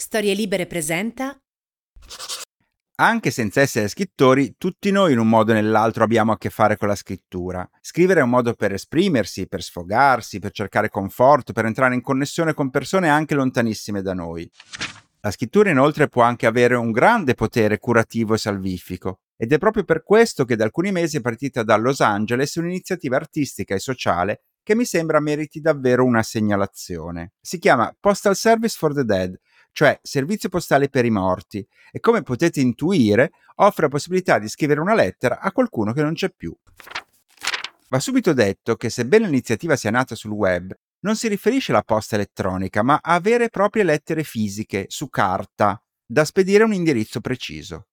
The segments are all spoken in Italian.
Storie Libere presenta. Anche senza essere scrittori, tutti noi in un modo o nell'altro abbiamo a che fare con la scrittura. Scrivere è un modo per esprimersi, per sfogarsi, per cercare conforto, per entrare in connessione con persone anche lontanissime da noi. La scrittura inoltre può anche avere un grande potere curativo e salvifico. Ed è proprio per questo che da alcuni mesi è partita da Los Angeles un'iniziativa artistica e sociale che mi sembra meriti davvero una segnalazione. Si chiama Postal Service for the Dead, cioè servizio postale per i morti, e come potete intuire offre la possibilità di scrivere una lettera a qualcuno che non c'è più. Va subito detto che sebbene l'iniziativa sia nata sul web, non si riferisce alla posta elettronica, ma a vere e proprie lettere fisiche, su carta, da spedire a un indirizzo preciso.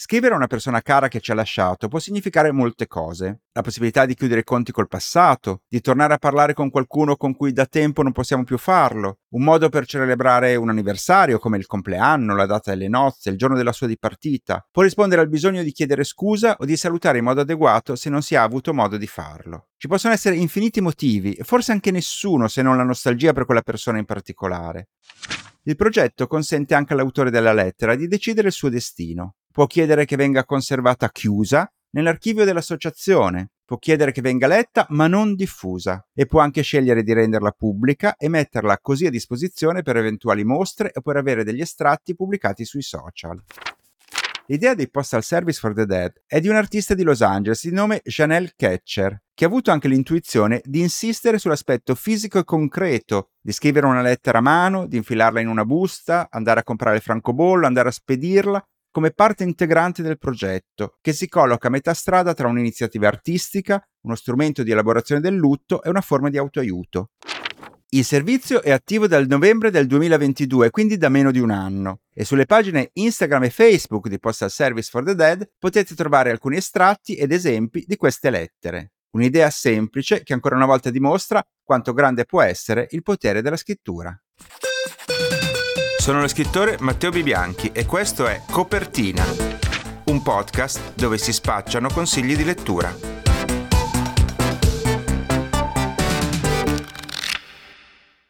Scrivere a una persona cara che ci ha lasciato può significare molte cose. La possibilità di chiudere i conti col passato, di tornare a parlare con qualcuno con cui da tempo non possiamo più farlo, un modo per celebrare un anniversario come il compleanno, la data delle nozze, il giorno della sua dipartita. Può rispondere al bisogno di chiedere scusa o di salutare in modo adeguato se non si ha avuto modo di farlo. Ci possono essere infiniti motivi, e forse anche nessuno se non la nostalgia per quella persona in particolare. Il progetto consente anche all'autore della lettera di decidere il suo destino può chiedere che venga conservata chiusa nell'archivio dell'associazione, può chiedere che venga letta ma non diffusa e può anche scegliere di renderla pubblica e metterla così a disposizione per eventuali mostre o per avere degli estratti pubblicati sui social. L'idea dei Postal Service for the Dead è di un artista di Los Angeles di nome Janelle Ketcher, che ha avuto anche l'intuizione di insistere sull'aspetto fisico e concreto, di scrivere una lettera a mano, di infilarla in una busta, andare a comprare il francobollo, andare a spedirla come parte integrante del progetto, che si colloca a metà strada tra un'iniziativa artistica, uno strumento di elaborazione del lutto e una forma di autoaiuto. Il servizio è attivo dal novembre del 2022, quindi da meno di un anno, e sulle pagine Instagram e Facebook di Postal Service for the Dead potete trovare alcuni estratti ed esempi di queste lettere. Un'idea semplice che ancora una volta dimostra quanto grande può essere il potere della scrittura. Sono lo scrittore Matteo Bibianchi e questo è Copertina, un podcast dove si spacciano consigli di lettura.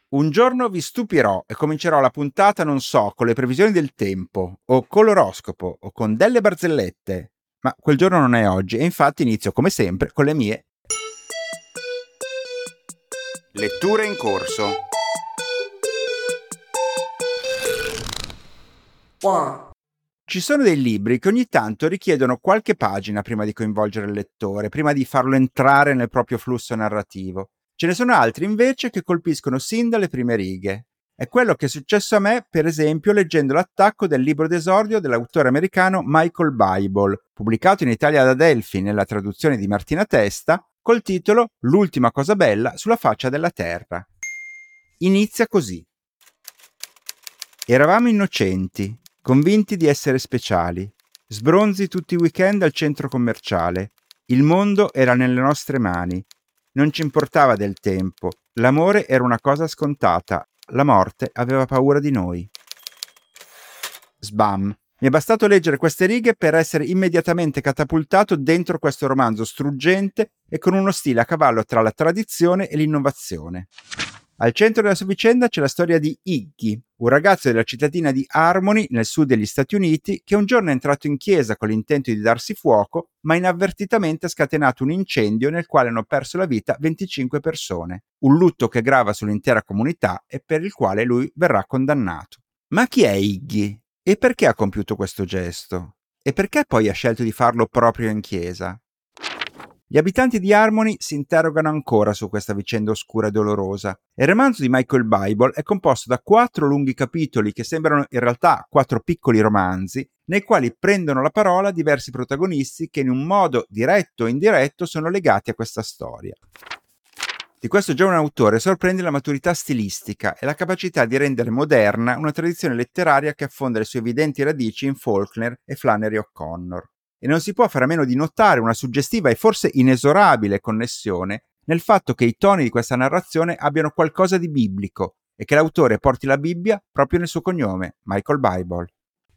Un giorno vi stupirò e comincerò la puntata, non so, con le previsioni del tempo, o con l'oroscopo, o con delle barzellette. Ma quel giorno non è oggi e infatti inizio come sempre con le mie letture in corso. Ci sono dei libri che ogni tanto richiedono qualche pagina prima di coinvolgere il lettore, prima di farlo entrare nel proprio flusso narrativo. Ce ne sono altri invece che colpiscono sin dalle prime righe. È quello che è successo a me, per esempio, leggendo l'attacco del libro d'esordio dell'autore americano Michael Bible, pubblicato in Italia da Delphi nella traduzione di Martina Testa, col titolo L'ultima cosa bella sulla faccia della Terra. Inizia così. Eravamo innocenti, convinti di essere speciali. Sbronzi tutti i weekend al centro commerciale. Il mondo era nelle nostre mani. Non ci importava del tempo. L'amore era una cosa scontata. La morte aveva paura di noi. Sbam. Mi è bastato leggere queste righe per essere immediatamente catapultato dentro questo romanzo struggente e con uno stile a cavallo tra la tradizione e l'innovazione. Al centro della sua vicenda c'è la storia di Iggy, un ragazzo della cittadina di Harmony nel sud degli Stati Uniti che un giorno è entrato in chiesa con l'intento di darsi fuoco, ma inavvertitamente ha scatenato un incendio nel quale hanno perso la vita 25 persone, un lutto che grava sull'intera comunità e per il quale lui verrà condannato. Ma chi è Iggy? E perché ha compiuto questo gesto? E perché poi ha scelto di farlo proprio in chiesa? Gli abitanti di Harmony si interrogano ancora su questa vicenda oscura e dolorosa. Il romanzo di Michael Bible è composto da quattro lunghi capitoli che sembrano in realtà quattro piccoli romanzi, nei quali prendono la parola diversi protagonisti che in un modo diretto o indiretto sono legati a questa storia. Di questo giovane autore sorprende la maturità stilistica e la capacità di rendere moderna una tradizione letteraria che affonda le sue evidenti radici in Faulkner e Flannery O'Connor e non si può fare a meno di notare una suggestiva e forse inesorabile connessione nel fatto che i toni di questa narrazione abbiano qualcosa di biblico e che l'autore porti la Bibbia proprio nel suo cognome, Michael Bible.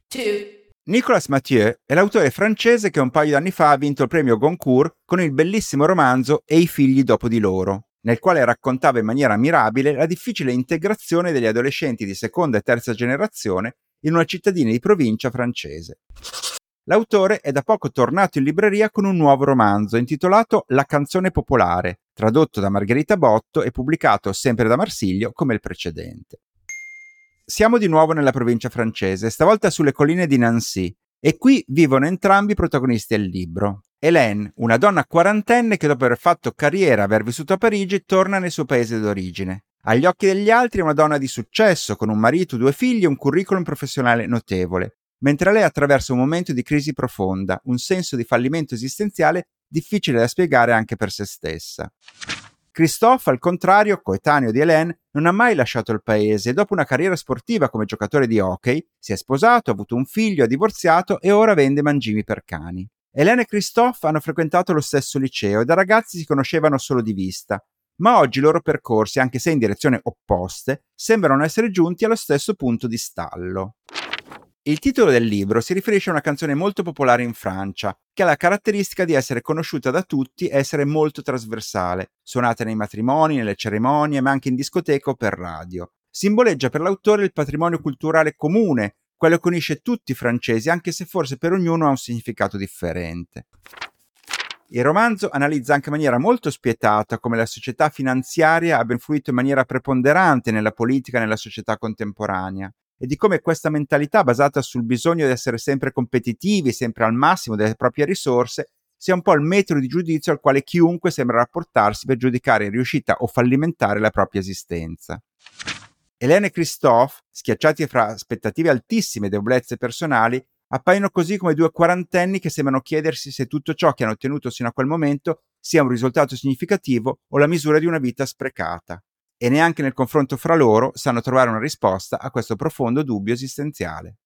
Two. Nicolas Mathieu è l'autore francese che un paio d'anni fa ha vinto il premio Goncourt con il bellissimo romanzo E i figli dopo di loro, nel quale raccontava in maniera mirabile la difficile integrazione degli adolescenti di seconda e terza generazione in una cittadina di provincia francese. L'autore è da poco tornato in libreria con un nuovo romanzo intitolato La canzone popolare, tradotto da Margherita Botto e pubblicato sempre da Marsiglio come il precedente. Siamo di nuovo nella provincia francese, stavolta sulle colline di Nancy, e qui vivono entrambi i protagonisti del libro. Hélène, una donna quarantenne che dopo aver fatto carriera e aver vissuto a Parigi, torna nel suo paese d'origine. Agli occhi degli altri è una donna di successo, con un marito, due figli e un curriculum professionale notevole, mentre lei attraversa un momento di crisi profonda, un senso di fallimento esistenziale difficile da spiegare anche per se stessa. Christophe, al contrario, coetaneo di Hélène, non ha mai lasciato il paese e dopo una carriera sportiva come giocatore di hockey si è sposato, ha avuto un figlio, ha divorziato e ora vende mangimi per cani. Hélène e Christophe hanno frequentato lo stesso liceo e da ragazzi si conoscevano solo di vista, ma oggi i loro percorsi, anche se in direzione opposte, sembrano essere giunti allo stesso punto di stallo. Il titolo del libro si riferisce a una canzone molto popolare in Francia, che ha la caratteristica di essere conosciuta da tutti e essere molto trasversale, suonata nei matrimoni, nelle cerimonie, ma anche in discoteca o per radio. Simboleggia per l'autore il patrimonio culturale comune, quello che unisce tutti i francesi, anche se forse per ognuno ha un significato differente. Il romanzo analizza anche in maniera molto spietata come la società finanziaria abbia influito in maniera preponderante nella politica e nella società contemporanea e di come questa mentalità basata sul bisogno di essere sempre competitivi, sempre al massimo delle proprie risorse, sia un po' il metodo di giudizio al quale chiunque sembra rapportarsi per giudicare riuscita o fallimentare la propria esistenza. Elena e Christophe, schiacciati fra aspettative altissime e debolezze personali, appaiono così come due quarantenni che sembrano chiedersi se tutto ciò che hanno ottenuto sino a quel momento sia un risultato significativo o la misura di una vita sprecata e neanche nel confronto fra loro sanno trovare una risposta a questo profondo dubbio esistenziale.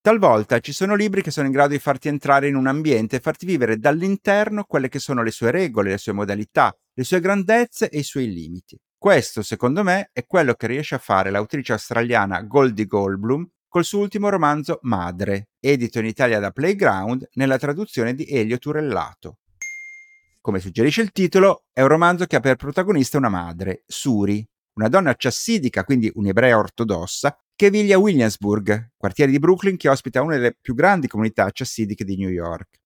Talvolta ci sono libri che sono in grado di farti entrare in un ambiente e farti vivere dall'interno quelle che sono le sue regole, le sue modalità, le sue grandezze e i suoi limiti. Questo, secondo me, è quello che riesce a fare l'autrice australiana Goldie Goldblum col suo ultimo romanzo Madre, edito in Italia da Playground nella traduzione di Elio Turellato. Come suggerisce il titolo, è un romanzo che ha per protagonista una madre, Suri, una donna chassidica, quindi un'ebrea ortodossa, che vive a Williamsburg, quartiere di Brooklyn che ospita una delle più grandi comunità chassidiche di New York.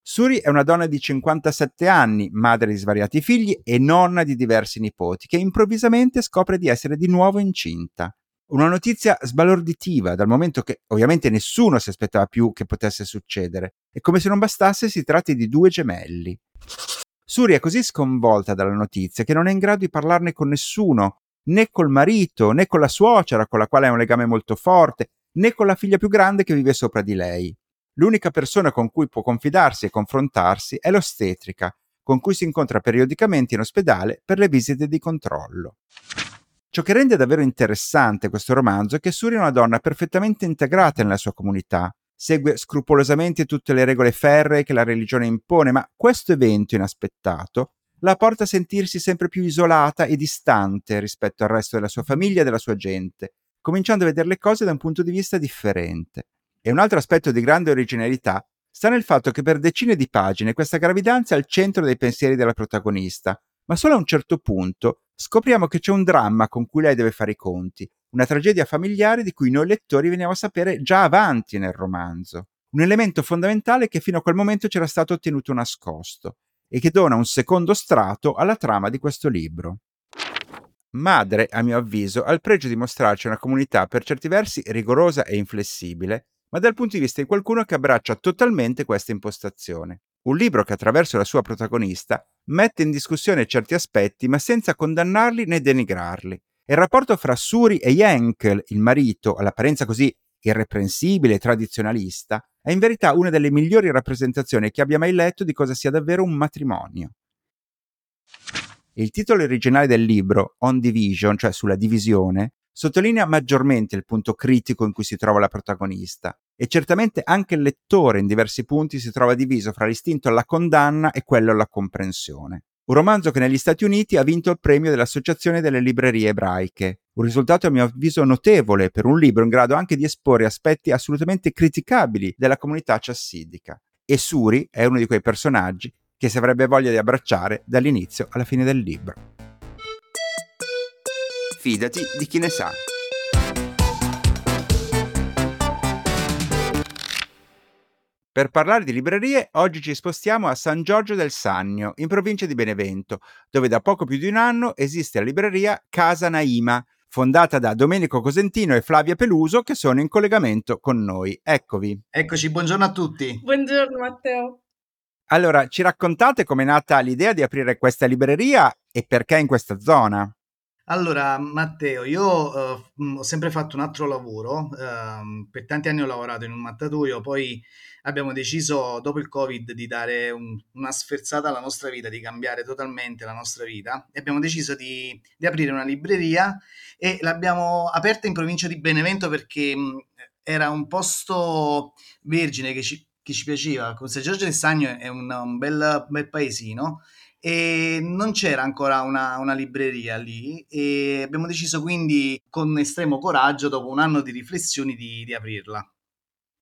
Suri è una donna di 57 anni, madre di svariati figli e nonna di diversi nipoti, che improvvisamente scopre di essere di nuovo incinta. Una notizia sbalorditiva, dal momento che ovviamente nessuno si aspettava più che potesse succedere, e come se non bastasse si tratti di due gemelli. Suri è così sconvolta dalla notizia che non è in grado di parlarne con nessuno, né col marito, né con la suocera con la quale ha un legame molto forte, né con la figlia più grande che vive sopra di lei. L'unica persona con cui può confidarsi e confrontarsi è l'ostetrica, con cui si incontra periodicamente in ospedale per le visite di controllo. Ciò che rende davvero interessante questo romanzo è che Suri è una donna perfettamente integrata nella sua comunità, segue scrupolosamente tutte le regole ferree che la religione impone, ma questo evento inaspettato la porta a sentirsi sempre più isolata e distante rispetto al resto della sua famiglia e della sua gente, cominciando a vedere le cose da un punto di vista differente. E un altro aspetto di grande originalità sta nel fatto che per decine di pagine questa gravidanza è al centro dei pensieri della protagonista, ma solo a un certo punto scopriamo che c'è un dramma con cui lei deve fare i conti, una tragedia familiare di cui noi lettori veniamo a sapere già avanti nel romanzo, un elemento fondamentale che fino a quel momento c'era stato tenuto nascosto e che dona un secondo strato alla trama di questo libro. Madre, a mio avviso, ha il pregio di mostrarci una comunità per certi versi rigorosa e inflessibile, ma dal punto di vista di qualcuno che abbraccia totalmente questa impostazione. Un libro che attraverso la sua protagonista mette in discussione certi aspetti ma senza condannarli né denigrarli, il rapporto fra Suri e Yankel, il marito, all'apparenza così irreprensibile e tradizionalista, è in verità una delle migliori rappresentazioni che abbia mai letto di cosa sia davvero un matrimonio. Il titolo originale del libro, On Division, cioè sulla divisione, sottolinea maggiormente il punto critico in cui si trova la protagonista e certamente anche il lettore in diversi punti si trova diviso fra l'istinto alla condanna e quello alla comprensione un romanzo che negli Stati Uniti ha vinto il premio dell'Associazione delle Librerie Ebraiche, un risultato a mio avviso notevole per un libro in grado anche di esporre aspetti assolutamente criticabili della comunità chassidica. E Suri è uno di quei personaggi che si avrebbe voglia di abbracciare dall'inizio alla fine del libro. Fidati di chi ne sa. Per parlare di librerie, oggi ci spostiamo a San Giorgio del Sannio, in provincia di Benevento, dove da poco più di un anno esiste la libreria Casa Naima, fondata da Domenico Cosentino e Flavia Peluso, che sono in collegamento con noi. Eccovi. Eccoci, buongiorno a tutti. Buongiorno Matteo. Allora, ci raccontate com'è nata l'idea di aprire questa libreria e perché in questa zona? Allora, Matteo, io uh, ho sempre fatto un altro lavoro, uh, per tanti anni ho lavorato in un mattatoio, poi abbiamo deciso dopo il Covid di dare un, una sferzata alla nostra vita, di cambiare totalmente la nostra vita e abbiamo deciso di, di aprire una libreria e l'abbiamo aperta in provincia di Benevento perché mh, era un posto vergine che ci, che ci piaceva. San Giorgio del Sagno è un, un bel, bel paesino e non c'era ancora una, una, libreria lì e abbiamo deciso quindi con estremo coraggio dopo un anno di riflessioni di, di aprirla.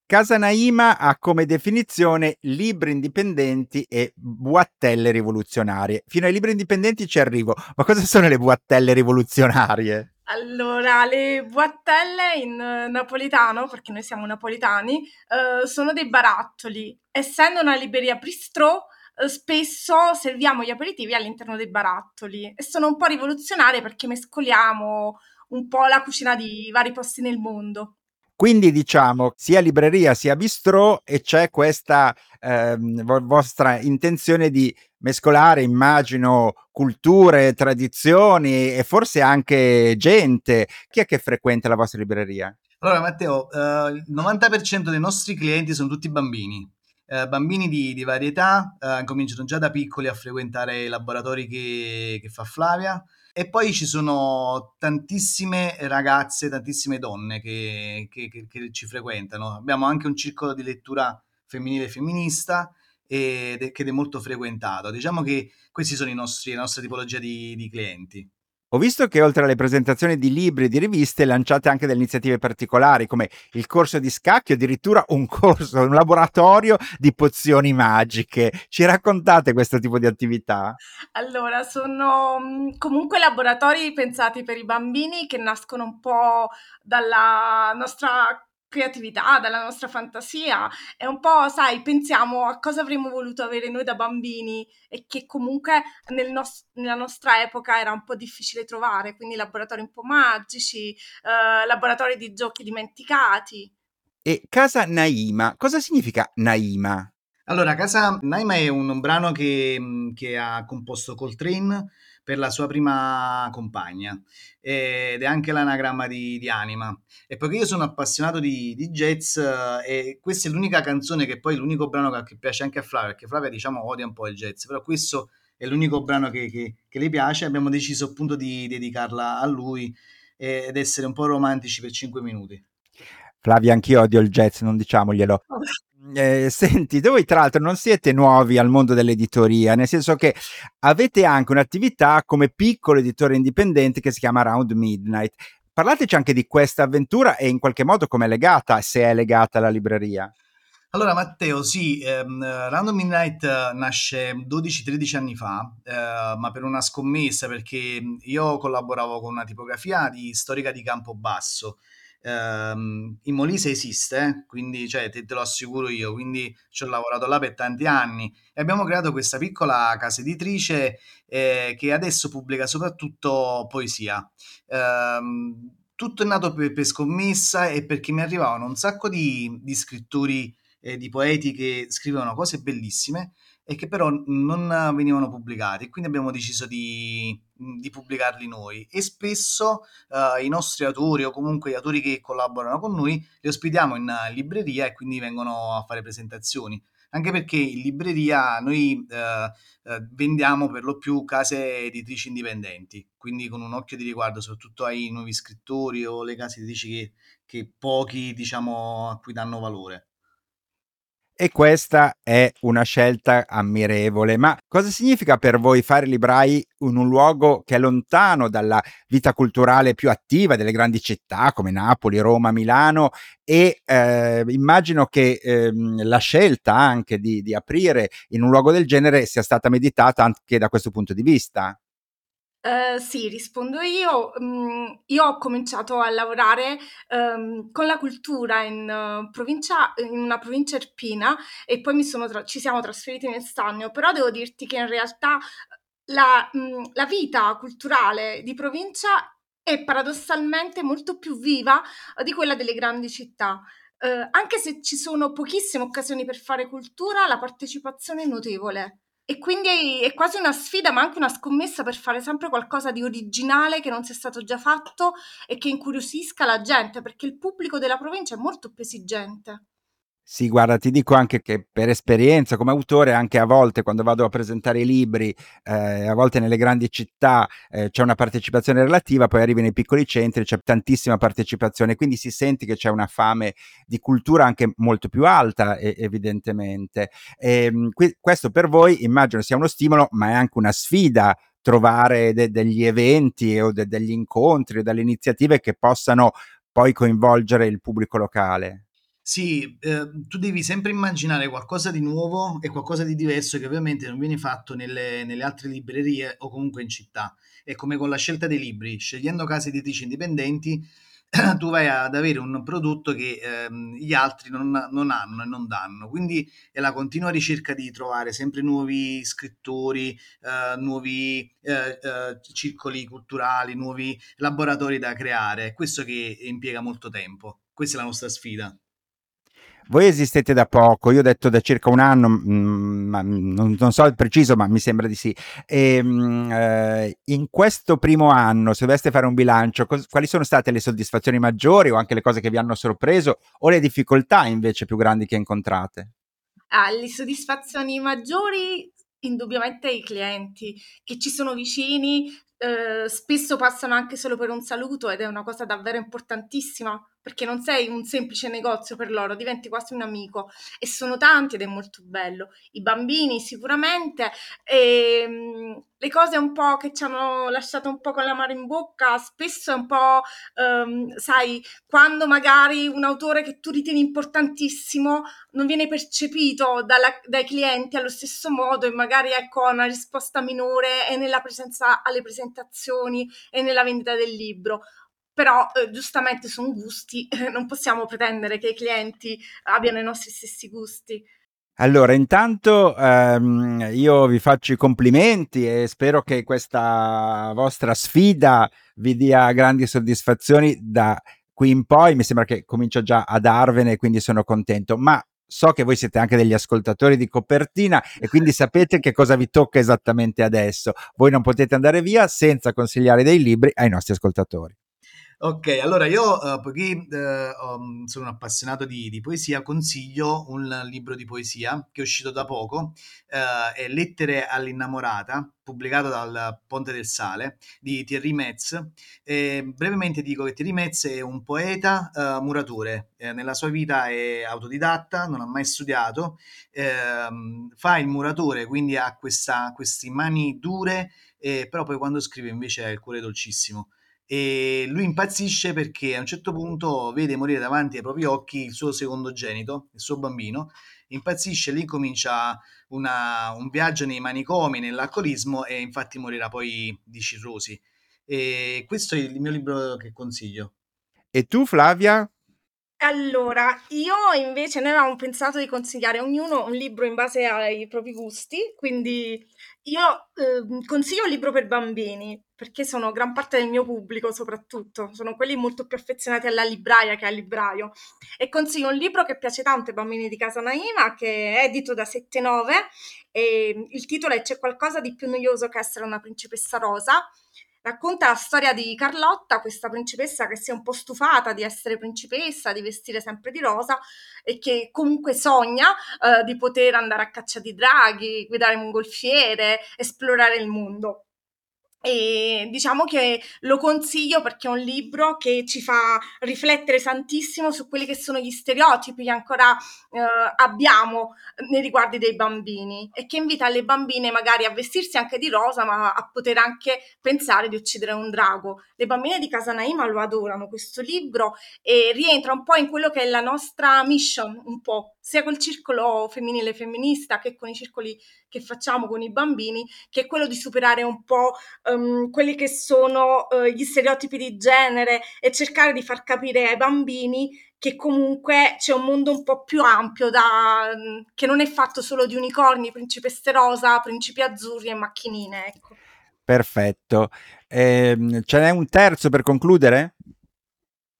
Casa Naima ha come definizione libri indipendenti e buattelle rivoluzionarie. Fino ai libri indipendenti ci arrivo, ma cosa sono le buattelle rivoluzionarie? Allora, le buattelle in napoletano, perché noi siamo napoletani, eh, sono dei barattoli. Essendo una libreria Pristrò, eh, spesso serviamo gli aperitivi all'interno dei barattoli e sono un po' rivoluzionari perché mescoliamo un po' la cucina di vari posti nel mondo. Quindi diciamo sia libreria sia bistrò e c'è questa ehm, vostra intenzione di mescolare, immagino, culture, tradizioni e forse anche gente. Chi è che frequenta la vostra libreria? Allora Matteo, eh, il 90% dei nostri clienti sono tutti bambini. Eh, bambini di, di varia età, eh, cominciano già da piccoli a frequentare i laboratori che, che fa Flavia e poi ci sono tantissime ragazze, tantissime donne che, che, che, ci frequentano. Abbiamo anche un circolo di lettura femminile e femminista ed è, che è molto frequentato. Diciamo che questi sono i nostri, la nostra tipologia di, di clienti. Ho visto che oltre alle presentazioni di libri e di riviste lanciate anche delle iniziative particolari come il corso di scacchi addirittura un corso, un laboratorio di pozioni magiche. Ci raccontate questo tipo di attività? Allora, sono mm, comunque laboratori pensati per i bambini che nascono un po' dalla nostra creatività, dalla nostra fantasia. È un po', sai, pensiamo a cosa avremmo voluto avere noi da bambini e che comunque nel nos- nella nostra epoca era un po' difficile trovare, quindi laboratori un po' magici, eh, laboratori di giochi dimenticati. E Casa Naima, cosa significa Naima? Allora, Casa Naima è un brano che, che ha composto Coltrane per la sua prima compagna ed è anche l'anagramma di, di Anima. E poiché io sono appassionato di, di jazz eh, e questa è l'unica canzone che poi è l'unico brano che, che, piace anche a Flavia, perché Flavia diciamo odia un po' il jazz, però questo è l'unico brano che, che, che le piace, abbiamo deciso appunto di dedicarla a lui ed essere un po' romantici per 5 minuti. Flavia, anch'io odio il jazz, non diciamoglielo. Eh, senti, voi tra l'altro non siete nuovi al mondo dell'editoria, nel senso che avete anche un'attività come piccolo editore indipendente che si chiama Round Midnight. Parlateci anche di questa avventura e in qualche modo come è legata, se è legata alla libreria. Allora Matteo, sì, ehm, Random Midnight nasce 12-13 anni fa, eh, ma per una scommessa perché io collaboravo con una tipografia di storica di Campobasso ehm, in Molise esiste, quindi cioè, te, te, lo assicuro io, quindi ci ho lavorato là per tanti anni e abbiamo creato questa piccola casa editrice eh, che adesso pubblica soprattutto poesia. Ehm, tutto è nato per, per, scommessa e perché mi arrivavano un sacco di, di scrittori, eh, di poeti che scrivevano cose bellissime e che però non venivano pubblicati. Quindi abbiamo deciso di, di pubblicarli noi e spesso uh, i nostri autori o comunque gli autori che collaborano con noi li ospitiamo in libreria e quindi vengono a fare presentazioni. Anche perché in libreria noi uh, vendiamo per lo più case editrici indipendenti, quindi con un occhio di riguardo soprattutto ai nuovi scrittori o le case editrici che, che pochi diciamo a cui danno valore. E questa è una scelta ammirevole. Ma cosa significa per voi fare librai in un luogo che è lontano dalla vita culturale più attiva delle grandi città come Napoli, Roma, Milano? E eh, immagino che ehm, la scelta anche di, di aprire in un luogo del genere sia stata meditata anche da questo punto di vista. Uh, sì, rispondo io. Mm, io ho cominciato a lavorare um, con la cultura in, uh, provincia, in una provincia erpina e poi tra- ci siamo trasferiti nel Stagno, però devo dirti che in realtà la, mm, la vita culturale di provincia è paradossalmente molto più viva di quella delle grandi città. Uh, anche se ci sono pochissime occasioni per fare cultura, la partecipazione è notevole. E quindi è quasi una sfida, ma anche una scommessa per fare sempre qualcosa di originale che non sia stato già fatto e che incuriosisca la gente, perché il pubblico della provincia è molto più esigente. Sì, guarda, ti dico anche che per esperienza come autore, anche a volte quando vado a presentare i libri, eh, a volte nelle grandi città eh, c'è una partecipazione relativa, poi arrivi nei piccoli centri, c'è tantissima partecipazione, quindi si sente che c'è una fame di cultura anche molto più alta, e, evidentemente. E, ehm, qui, questo per voi immagino sia uno stimolo, ma è anche una sfida trovare de- degli eventi o de- degli incontri o delle iniziative che possano poi coinvolgere il pubblico locale. Sì, eh, tu devi sempre immaginare qualcosa di nuovo e qualcosa di diverso che ovviamente non viene fatto nelle, nelle altre librerie o comunque in città. È come con la scelta dei libri, scegliendo case editrici indipendenti, tu vai ad avere un prodotto che ehm, gli altri non, non, hanno e non danno. Quindi è la continua ricerca di trovare sempre nuovi scrittori, eh, nuovi eh, eh, circoli culturali, nuovi laboratori da creare. È questo che impiega molto tempo. Questa è la nostra sfida. Voi esistete da poco, io ho detto da circa un anno, mm, ma non, non, so il preciso, ma mi sembra di sì. E, mh, mm, eh, in questo primo anno, se doveste fare un bilancio, cos- quali sono state le soddisfazioni maggiori o anche le cose che vi hanno sorpreso o le difficoltà invece più grandi che incontrate? Ah, le soddisfazioni maggiori indubbiamente i clienti che ci sono vicini, eh, spesso passano anche solo per un saluto ed è una cosa davvero importantissima perché non sei un semplice negozio per loro, diventi quasi un amico e sono tanti ed è molto bello. I bambini sicuramente, e, ehm, le cose un po' che ci hanno lasciato un po' con la mano in bocca, spesso è un po', um, sai, quando magari un autore che tu ritieni importantissimo non viene percepito dalla, dai clienti allo stesso modo e magari ecco una risposta minore è nella presenza alle presentazioni e nella vendita del libro però eh, giustamente sono gusti, non possiamo pretendere che i clienti abbiano i nostri stessi gusti. Allora, intanto ehm, io vi faccio i complimenti e spero che questa vostra sfida vi dia grandi soddisfazioni da qui in poi. Mi sembra che comincio già a darvene, quindi sono contento. Ma so che voi siete anche degli ascoltatori di copertina e quindi sapete che cosa vi tocca esattamente adesso. Voi non potete andare via senza consigliare dei libri ai nostri ascoltatori. Ok, allora io, uh, poiché uh, sono un appassionato di, di, poesia, consiglio un libro di poesia che è uscito da poco, uh, è Lettere all'innamorata, pubblicato dal Ponte del Sale, di Thierry Metz. E brevemente dico che Thierry Metz è un poeta muratore, eh, nella sua vita è autodidatta, non ha mai studiato, ehm, fa il muratore, quindi ha questa, queste mani dure, però poi quando scrive invece ha il cuore dolcissimo e lui impazzisce perché a un certo punto vede morire davanti ai propri occhi il suo secondogenito, il suo bambino, impazzisce, lì comincia una, un viaggio nei manicomi, nell'alcolismo e infatti morirà poi di cirrosi. E questo è il mio libro che consiglio. E tu Flavia? Allora, io invece noi avevamo pensato di consigliare a ognuno un libro in base ai propri gusti, quindi io eh, consiglio un libro per bambini, perché sono gran parte del mio pubblico soprattutto, sono quelli molto più affezionati alla libraia che al libraio, e consiglio un libro che piace tanto ai bambini di Casa Naima, che è edito da 7-9, e il titolo è C'è qualcosa di più noioso che essere una principessa rosa, racconta la storia di Carlotta, questa principessa che si è un po' stufata di essere principessa, di vestire sempre di rosa e che comunque sogna eh, di poter andare a caccia di draghi, guidare un golfiere, esplorare il mondo. E diciamo che lo consiglio perché è un libro che ci fa riflettere tantissimo su quelli che sono gli stereotipi che ancora eh, abbiamo nei riguardi dei bambini e che invita le bambine magari a vestirsi anche di rosa ma a poter anche pensare di uccidere un drago. Le bambine di Casa Naima lo adorano questo libro e rientra un po' in quello che è la nostra mission, un po' sia col circolo femminile femminista che con i circoli che facciamo con i bambini, che è quello di superare un po' um, quelli che sono uh, gli stereotipi di genere e cercare di far capire ai bambini che comunque c'è un mondo un po' più ampio da, che non è fatto solo di unicorni, principesse rosa, principi azzurri e macchinine. Ecco. Perfetto. Eh, ce n'è un terzo per concludere?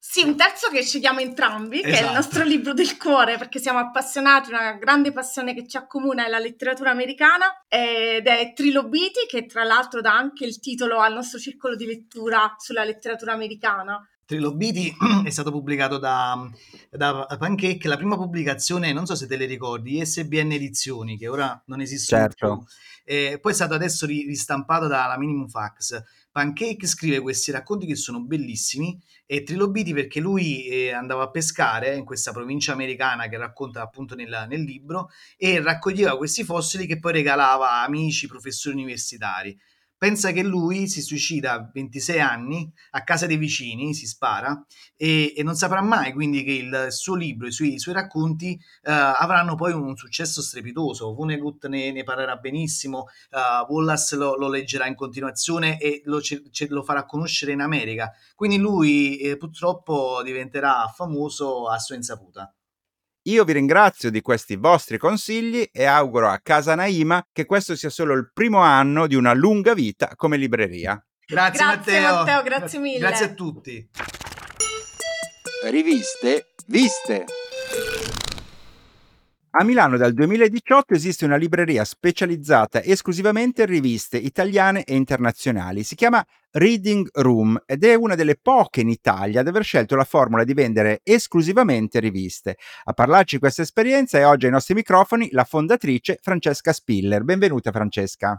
Sì, un terzo che scegliamo entrambi, esatto. che è il esatto. nostro libro del cuore, perché siamo appassionati, una grande passione che ci accomuna è la letteratura americana, ed è Trilobiti, che tra l'altro dà anche il titolo al nostro circolo di lettura sulla letteratura americana. Trilobiti è stato pubblicato da, da, Pancake, la prima pubblicazione, non so se te le ricordi, SBN Edizioni, che ora non esistono certo. più. Eh, poi è stato adesso ristampato dalla Minimum Fax. Pancake scrive questi racconti che sono bellissimi e Trilobiti perché lui eh, andava a pescare in questa provincia americana che racconta appunto nel, nel, libro e raccoglieva questi fossili che poi regalava a amici, professori universitari. Pensa che lui si suicida a 26 anni a casa dei vicini, si spara e, e non saprà mai quindi che il suo libro, i suoi, i suoi racconti uh, avranno poi un successo strepitoso. Vonnegut ne, ne parlerà benissimo, uh, Wallace lo, lo, leggerà in continuazione e lo, ce, lo, farà conoscere in America. Quindi lui eh, purtroppo diventerà famoso a sua insaputa. Io vi ringrazio di questi vostri consigli e auguro a Casa Naima che questo sia solo il primo anno di una lunga vita come libreria. Grazie, grazie Matteo. Matteo, grazie mille. Grazie a tutti. Riviste viste. A Milano dal 2018 esiste una libreria specializzata esclusivamente in riviste italiane e internazionali. Si chiama Reading Room ed è una delle poche in Italia ad aver scelto la formula di vendere esclusivamente riviste. A parlarci di questa esperienza è oggi ai nostri microfoni la fondatrice Francesca Spiller. Benvenuta Francesca.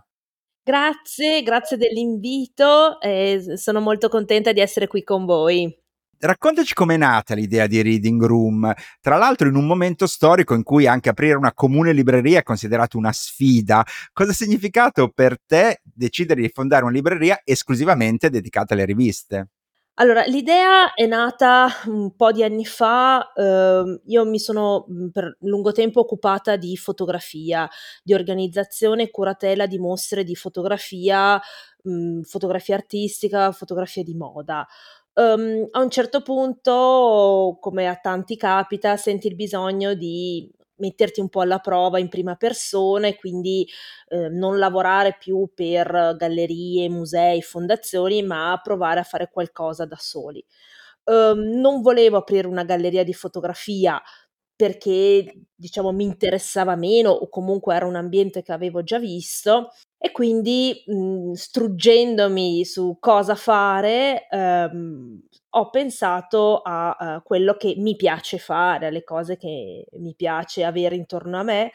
Grazie, grazie dell'invito e sono molto contenta di essere qui con voi raccontaci com'è nata l'idea di Reading Room, tra l'altro in un momento storico in cui anche aprire una comune libreria è considerato una sfida. Cosa ha significato per te decidere di fondare una libreria esclusivamente dedicata alle riviste? Allora, l'idea è nata un po' di anni fa, eh, io mi sono per lungo tempo occupata di fotografia, di organizzazione e curatela di mostre di fotografia, mh, fotografia artistica, fotografia di moda. Um, a un certo punto, come a tanti capita, senti il bisogno di metterti un po' alla prova in prima persona e quindi eh, non lavorare più per gallerie, musei, fondazioni, ma provare a fare qualcosa da soli. Um, non volevo aprire una galleria di fotografia perché diciamo mi interessava meno o comunque era un ambiente che avevo già visto e quindi mh, mhmm, struggendomi su cosa fare ehm, ho pensato a, a, quello che mi piace fare, alle cose che mi piace avere intorno a me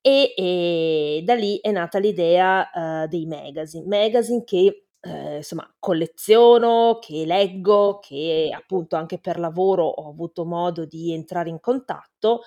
e, e da lì è nata l'idea uh, dei magazine, magazine che eh, insomma, colleziono, che leggo, che appunto anche per lavoro ho avuto modo di entrare in contatto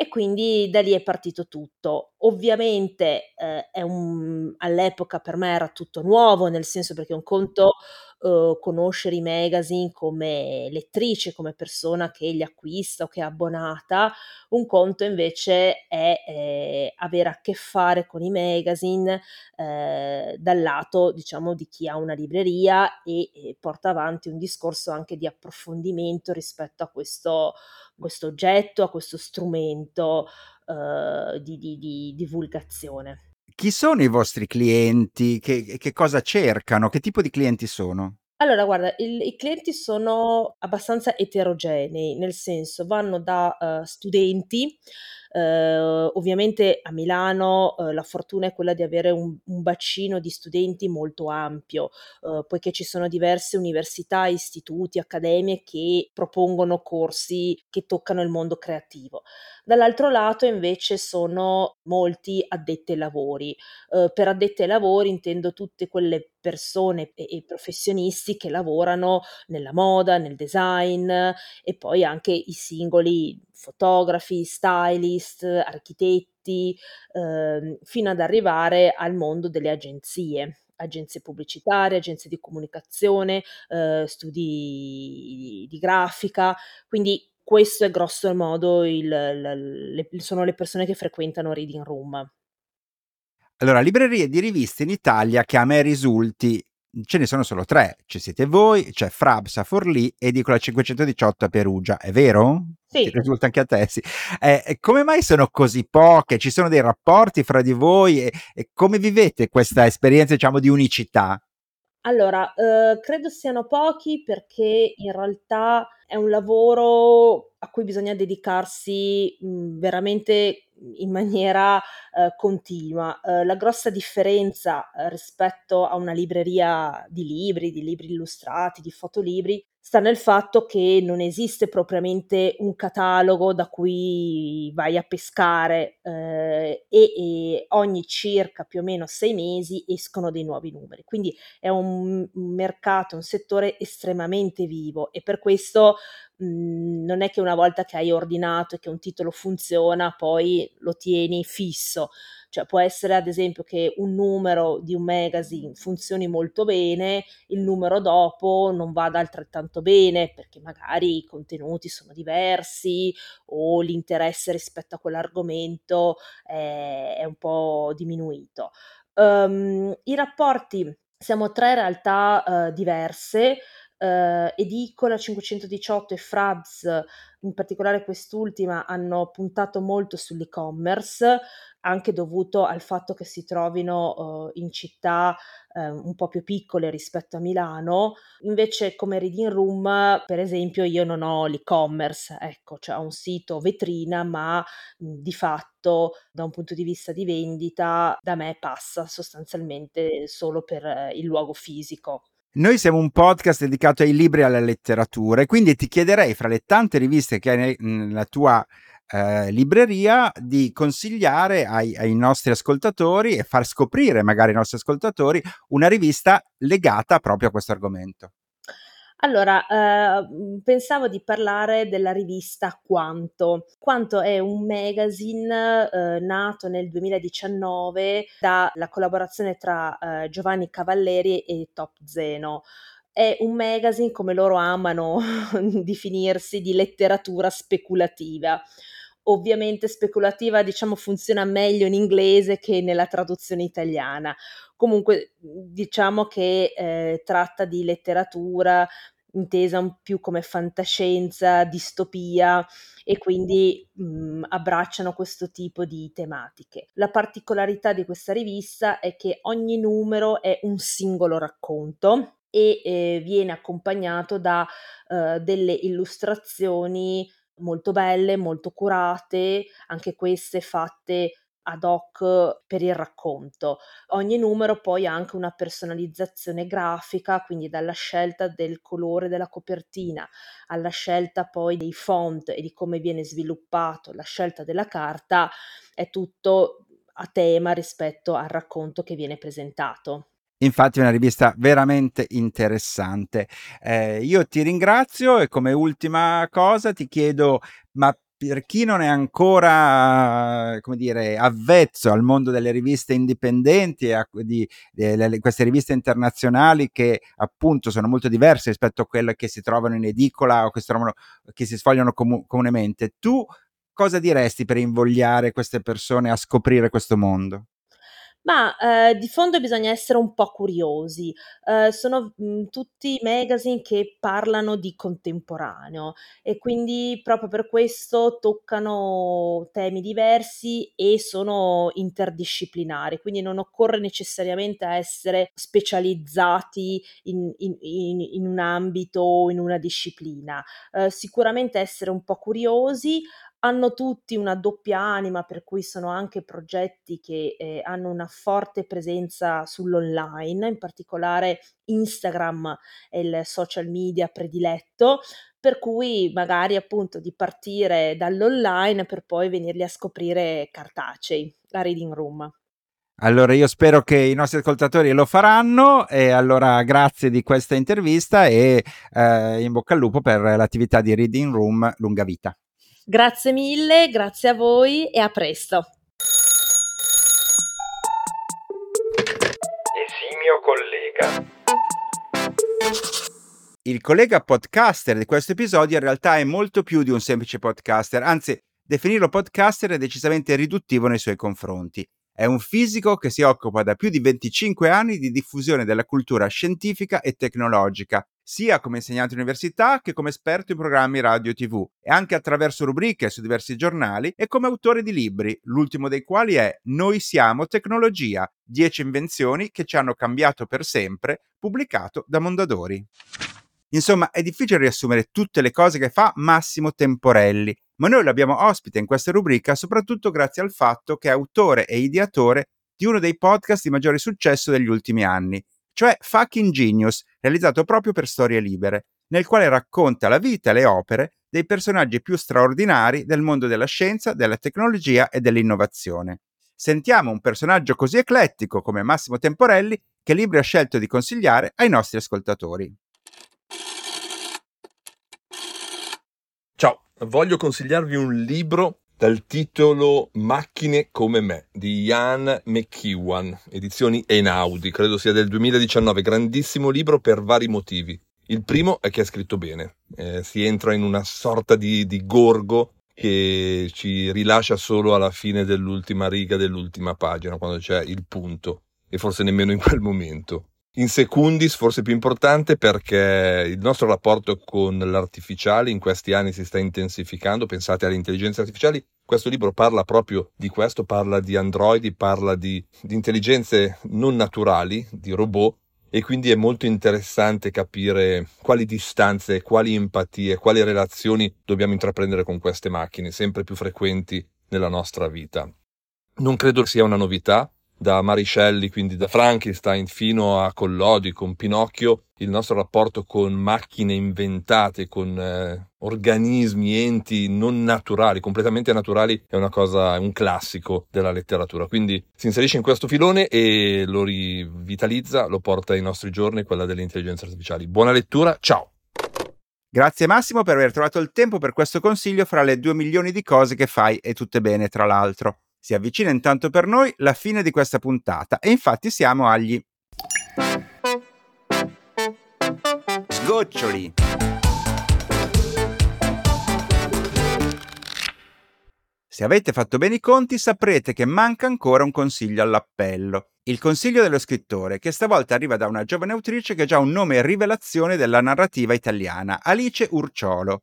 e quindi da lì è partito tutto. Ovviamente eh, un, all'epoca per me era tutto nuovo, nel senso perché un conto eh, conoscere i magazine come lettrice, come persona che li acquista o che è abbonata, un conto invece è eh, avere a che fare con i magazine eh, dal lato diciamo di chi ha una libreria e, e porta avanti un discorso anche di approfondimento rispetto a questo questo oggetto, a questo strumento uh, di, di, di, divulgazione. Chi sono i vostri clienti? Che, che cosa cercano? Che tipo di clienti sono? Allora, guarda, il, i clienti sono abbastanza eterogenei, nel senso vanno da uh, studenti Eh, ovviamente a Milano eh, la fortuna è quella di avere un, un bacino di studenti molto ampio, eh, poiché ci sono diverse università, istituti, accademie che propongono corsi che toccano il mondo creativo. Dall'altro lato invece sono molti addetti ai lavori. Eh, per addetti ai lavori intendo tutte quelle persone e, e, professionisti che lavorano nella moda, nel design e poi anche i singoli fotografi, stylist, architetti, eh, fino ad arrivare al mondo delle agenzie agenzie pubblicitarie, agenzie di comunicazione, eh, studi di grafica, quindi questo è grosso modo il, la, le, sono le persone che frequentano Reading Room. Allora, librerie di riviste in Italia che a me risulti ce ne sono solo tre. Ci siete voi, c'è Frabs a Forlì, Edicola 518 a Perugia, è vero? Sì. Ti risulta anche a te, sì. Eh, come mai sono così poche? Ci sono dei rapporti fra di voi e, e come vivete questa esperienza, diciamo, di unicità? Allora, eh, credo siano pochi perché in realtà è un lavoro a cui bisogna dedicarsi mh, veramente in maniera eh, continua. Eh, la grossa differenza eh, rispetto a una libreria di libri, di libri illustrati, di fotolibri, sta nel fatto che non esiste propriamente un catalogo da cui vai a pescare eh, e, e, ogni circa più o meno sei mesi escono dei nuovi numeri. Quindi è un, mercato, un settore estremamente vivo e per questo mh, mhmm, non è che una volta che hai ordinato e che un titolo funziona poi lo tieni fisso. Cioè può essere ad esempio che un numero di un magazine funzioni molto bene, il numero dopo non vada altrettanto bene perché magari i contenuti sono diversi o l'interesse rispetto a quell'argomento è, è un po' diminuito. Um, I rapporti, siamo tre realtà uh, diverse, eh, Edicola 518 e Frabs, in particolare quest'ultima, hanno puntato molto sull'e-commerce, anche dovuto al fatto che si trovino eh, in città eh, un po' più piccole rispetto a Milano. Invece come Reading Room, per esempio, io non ho l'e-commerce, ecco, cioè ho un sito vetrina, ma mh, di fatto da un punto di vista di vendita da me passa sostanzialmente solo per eh, il luogo fisico. Noi siamo un podcast dedicato ai libri e alla letteratura e quindi ti chiederei fra le tante riviste che hai nella tua eh, libreria di consigliare ai, ai, nostri ascoltatori e far scoprire magari ai nostri ascoltatori una rivista legata proprio a questo argomento. Allora, eh, pensavo di parlare della rivista Quanto. Quanto è un magazine eh, nato nel 2019 dalla collaborazione tra eh, Giovanni Cavalleri e Top Zeno. È un magazine, come loro amano definirsi, di letteratura speculativa ovviamente speculativa, diciamo, funziona meglio in inglese che nella traduzione italiana. Comunque, diciamo che eh, tratta di letteratura intesa un più come fantascienza, distopia e quindi mh, abbracciano questo tipo di tematiche. La particolarità di questa rivista è che ogni numero è un singolo racconto e eh, viene accompagnato da eh, delle illustrazioni molto belle, molto curate, anche queste fatte ad hoc per il racconto. Ogni numero poi ha anche una personalizzazione grafica, quindi dalla scelta del colore della copertina alla scelta poi dei font e di come viene sviluppato, la scelta della carta, è tutto a tema rispetto al racconto che viene presentato. Infatti è una rivista veramente interessante. Eh, io ti ringrazio e come ultima cosa ti chiedo, ma per chi non è ancora, come dire, avvezzo al mondo delle riviste indipendenti e a, di, di, queste riviste internazionali che appunto sono molto diverse rispetto a quelle che si trovano in edicola o che si, trovano, che si sfogliano comu- comunemente, tu cosa diresti per invogliare queste persone a scoprire questo mondo? Ma, ehm, di fondo bisogna essere un po' curiosi. Ehm, sono, mhmm, tutti magazine che parlano di contemporaneo e quindi proprio per questo toccano temi diversi e sono interdisciplinari, quindi non occorre necessariamente essere specializzati in in in in un ambito o in una disciplina. Ehm, sicuramente essere un po' curiosi, hanno tutti una doppia anima, per cui sono anche progetti che eh, hanno una forte presenza sull'online, in particolare Instagram è il social media prediletto, per cui magari appunto di partire dall'online per poi venirli a scoprire cartacei, la reading room. Allora io spero che i nostri ascoltatori lo faranno e allora grazie di questa intervista e eh, in bocca al lupo per l'attività di Reading Room lunga vita. Grazie mille, grazie a voi e a presto. Esimio collega. Il collega podcaster di questo episodio in realtà è molto più di un semplice podcaster, anzi definirlo podcaster è decisamente riduttivo nei suoi confronti. È un fisico che si occupa da più di 25 anni di diffusione della cultura scientifica e tecnologica, sia come insegnante università che come esperto in programmi radio e tv, e anche attraverso rubriche su diversi giornali e come autore di libri, l'ultimo dei quali è Noi siamo tecnologia, 10 invenzioni che ci hanno cambiato per sempre, pubblicato da Mondadori. Insomma, è difficile riassumere tutte le cose che fa Massimo Temporelli, ma noi l'abbiamo ospite in questa rubrica soprattutto grazie al fatto che è autore e ideatore di uno dei podcast di maggiore successo degli ultimi anni, cioè Fucking Genius, realizzato proprio per Storie Libere, nel quale racconta la vita e le opere dei personaggi più straordinari del mondo della scienza, della tecnologia e dell'innovazione. Sentiamo un personaggio così eclettico come Massimo Temporelli che Libri ha scelto di consigliare ai nostri ascoltatori. Ciao, voglio consigliarvi un libro dal titolo Macchine come me di Ian McEwan, edizioni Einaudi, credo sia del 2019, grandissimo libro per vari motivi. Il primo è che è scritto bene, eh, si entra in una sorta di, di gorgo che ci rilascia solo alla fine dell'ultima riga dell'ultima pagina, quando c'è il punto, e forse nemmeno in quel momento in secundis forse più importante perché il nostro rapporto con l'artificiale in questi anni si sta intensificando, pensate alle intelligenze artificiali, questo libro parla proprio di questo, parla di androidi, parla di, di intelligenze non naturali, di robot e quindi è molto interessante capire quali distanze, quali empatie, quali relazioni dobbiamo intraprendere con queste macchine, sempre più frequenti nella nostra vita. Non credo sia una novità, da Mariscelli, quindi da Frankenstein fino a Collodi con Pinocchio, il nostro rapporto con macchine inventate, con eh, organismi, enti non naturali, completamente naturali, è una cosa, è un classico della letteratura. Quindi si inserisce in questo filone e lo rivitalizza, lo porta ai nostri giorni, quella delle intelligenze artificiali. Buona lettura, ciao! Grazie Massimo per aver trovato il tempo per questo consiglio fra le due milioni di cose che fai e tutte bene, tra l'altro. Si avvicina intanto per noi la fine di questa puntata e infatti siamo agli sgoccioli. Se avete fatto bene i conti saprete che manca ancora un consiglio all'appello. Il consiglio dello scrittore, che stavolta arriva da una giovane autrice che ha già un nome rivelazione della narrativa italiana, Alice Urciolo.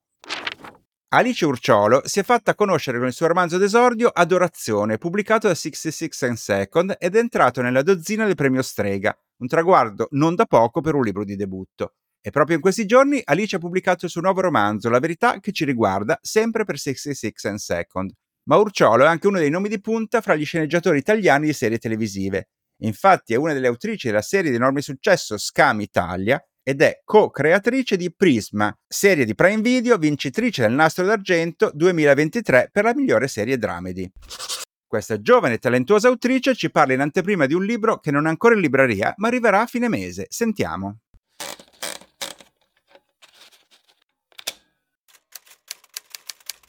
Alice Urciolo si è fatta conoscere con il suo romanzo d'esordio Adorazione, pubblicato da 66 and Second ed è entrato nella dozzina del premio Strega, un traguardo non da poco per un libro di debutto. E proprio in questi giorni Alice ha pubblicato il suo nuovo romanzo, La verità che ci riguarda, sempre per 66 and Second. Ma Urciolo è anche uno dei nomi di punta fra gli sceneggiatori italiani di serie televisive. Infatti è una delle autrici della serie di enorme successo Scam Italia ed è co-creatrice di Prisma, serie di Prime Video vincitrice del Nastro d'Argento 2023 per la migliore serie dramedy. Questa giovane e talentuosa autrice ci parla in anteprima di un libro che non è ancora in libreria, ma arriverà a fine mese. Sentiamo.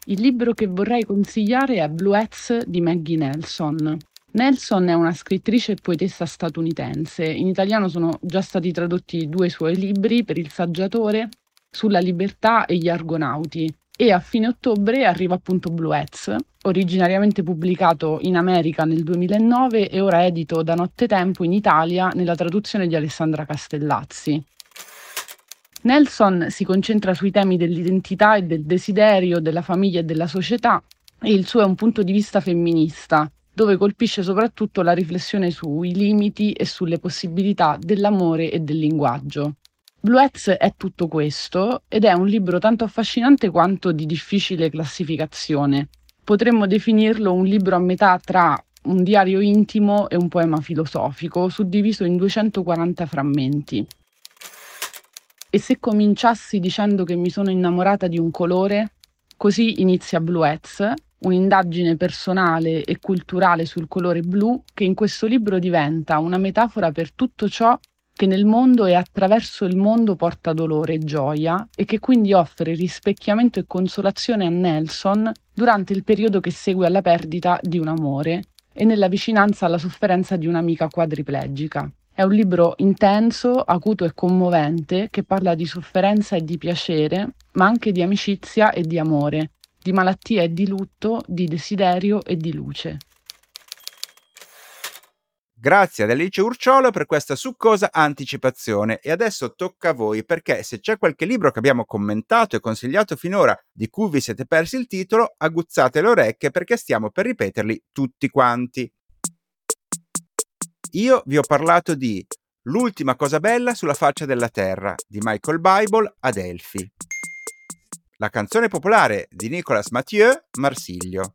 Il libro che vorrei consigliare è Bluets di Maggie Nelson. Nelson è una scrittrice e poetessa statunitense. In italiano sono già stati tradotti due suoi libri per il saggiatore sulla libertà e gli argonauti. E a fine ottobre arriva appunto Bluets, originariamente pubblicato in America nel 2009 e ora edito da Nottetempo in Italia nella traduzione di Alessandra Castellazzi. Nelson si concentra sui temi dell'identità e del desiderio, della famiglia e della società e il suo è un punto di vista femminista, dove colpisce soprattutto la riflessione sui limiti e sulle possibilità dell'amore e del linguaggio. Bluez è tutto questo ed è un libro tanto affascinante quanto di difficile classificazione. Potremmo definirlo un libro a metà tra un diario intimo e un poema filosofico, suddiviso in 240 frammenti. E se cominciassi dicendo che mi sono innamorata di un colore, così inizia Bluez, un'indagine personale e culturale sul colore blu che in questo libro diventa una metafora per tutto ciò che nel mondo e attraverso il mondo porta dolore e gioia e che quindi offre rispecchiamento e consolazione a Nelson durante il periodo che segue alla perdita di un amore e nella vicinanza alla sofferenza di un'amica quadriplegica. È un libro intenso, acuto e commovente che parla di sofferenza e di piacere, ma anche di amicizia e di amore, di malattia e di lutto, di desiderio e di luce. Grazie ad Alice Urciolo per questa succosa anticipazione e adesso tocca a voi perché se c'è qualche libro che abbiamo commentato e consigliato finora di cui vi siete persi il titolo, aguzzate le orecchie perché stiamo per ripeterli tutti quanti. Io vi ho parlato di L'ultima cosa bella sulla faccia della terra di Michael Bible ad Elfi. La canzone popolare di Nicolas Mathieu, Marsiglio.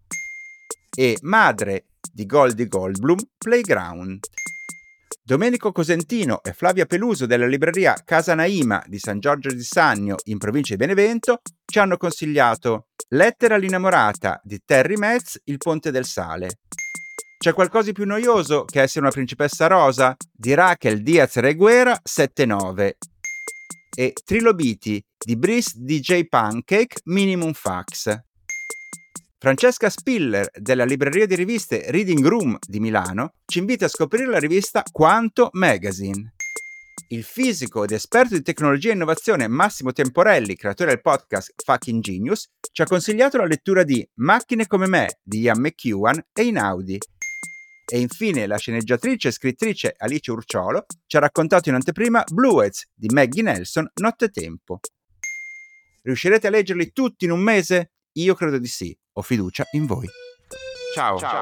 E Madre di Goldie Goldblum Playground. Domenico Cosentino e Flavia Peluso della libreria Casa Naima di San Giorgio di Sannio in provincia di Benevento ci hanno consigliato Lettera all'innamorata di Terry Metz Il Ponte del Sale. C'è qualcosa di più noioso che essere una principessa rosa? Di Raquel Diaz Reguera 79 e Trilobiti di Brice DJ Pancake Minimum Fax. Francesca Spiller della libreria di riviste Reading Room di Milano ci invita a scoprire la rivista Quanto Magazine. Il fisico ed esperto di tecnologia e innovazione Massimo Temporelli, creatore del podcast Fucking Genius, ci ha consigliato la lettura di Macchine come me di Ian McEwan e Inaudi. E infine la sceneggiatrice e scrittrice Alice Urciolo ci ha raccontato in anteprima Bluets di Maggie Nelson Nottetempo. Riuscirete a leggerli tutti in un mese? Io credo di sì. Ho fiducia in voi. Ciao. Ciao.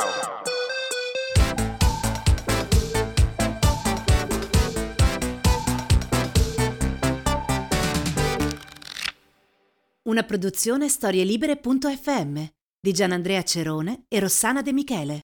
Una produzione storielibere.fm di Gianandrea Cerone e Rossana De Michele.